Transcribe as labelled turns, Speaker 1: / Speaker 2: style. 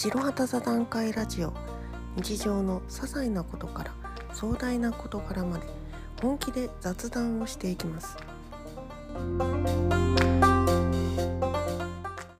Speaker 1: 白旗座談会ラジオ。日常の些細なことから壮大な事柄まで本気で雑談をしていきます。